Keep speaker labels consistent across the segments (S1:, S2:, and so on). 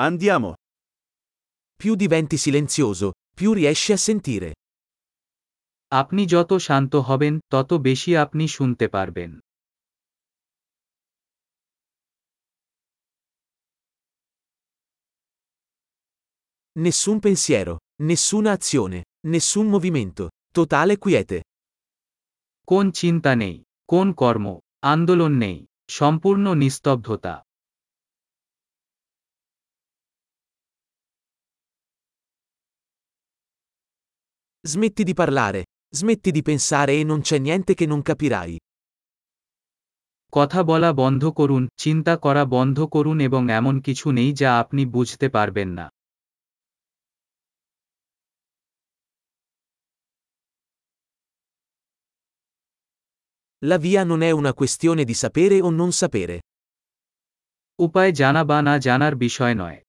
S1: Andiamo.
S2: Più diventi silenzioso, più riesci a sentire.
S3: আপনি যত শান্ত হবেন তত বেশি আপনি শুনতে পারবেন
S2: Nessun pensiero, nessuna azione, nessun movimento. Totale quiete.
S3: কোন চিন্তা নেই কোন কর্ম আন্দোলন নেই সম্পূর্ণ নিস্তব্ধতা
S2: Smetti di parlare, smetti di pensare e non c'è niente che non capirai.
S3: কথা বলা বন্ধ করুন চিন্তা করা বন্ধ করুন এবং এমন কিছু নেই যা আপনি বুঝতে পারবেন না
S2: La via non è una questione di sapere o non sapere.
S3: উপায় জানা বা না জানার বিষয় নয়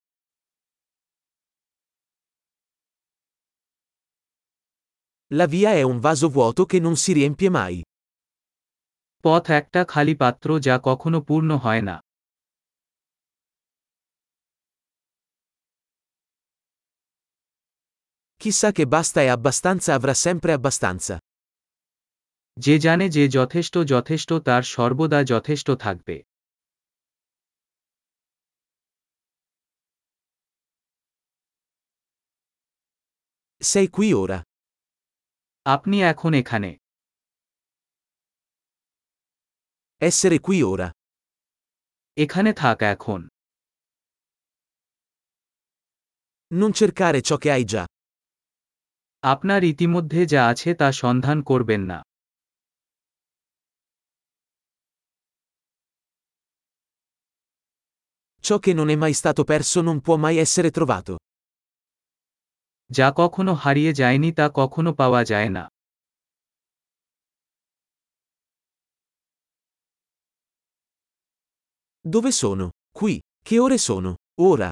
S2: La via è un vaso vuoto che non si riempie mai.
S3: পথ একটা খালি পাত্র যা কখনো পূর্ণ হয় না
S2: Chissà che basta e abbastanza avrà sempre abbastanza.
S3: যে জানে যে যথেষ্ট যথেষ্ট তার সর্বদা যথেষ্ট থাকবে
S2: Sei qui ora.
S3: আপনি এখন এখানে
S2: Essere qui ora.
S3: এখানে থাক এখন
S2: Non cercare ciò che hai già.
S3: আপনার ইতিমধ্যে যা আছে তা সন্ধান করবেন না
S2: Ciò che non è mai stato perso non può mai essere trovato.
S3: যা কখনো হারিয়ে যায়নি তা কখনো পাওয়া যায় না
S2: Dove sono? Qui. Che ore sono? Ora.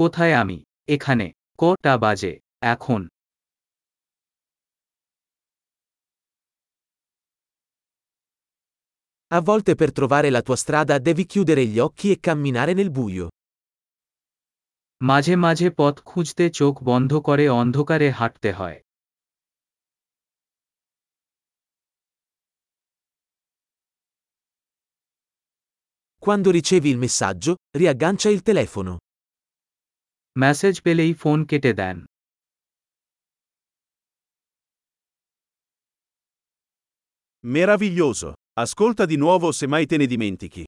S3: কোথায় আমি এখানে কটা বাজে এখন
S2: A volte per trovare la tua strada devi chiudere gli occhi e camminare nel buio.
S3: মাঝে মাঝে পথ খুঁজতে চোখ বন্ধ করে অন্ধকারে হাঁটতে হয়
S2: Quando ricevi il messaggio, riaggancia il telefono.
S3: Message পেলেই ফোন কেটে দেন
S1: Meraviglioso. Ascolta di nuovo se mai te ne dimentichi.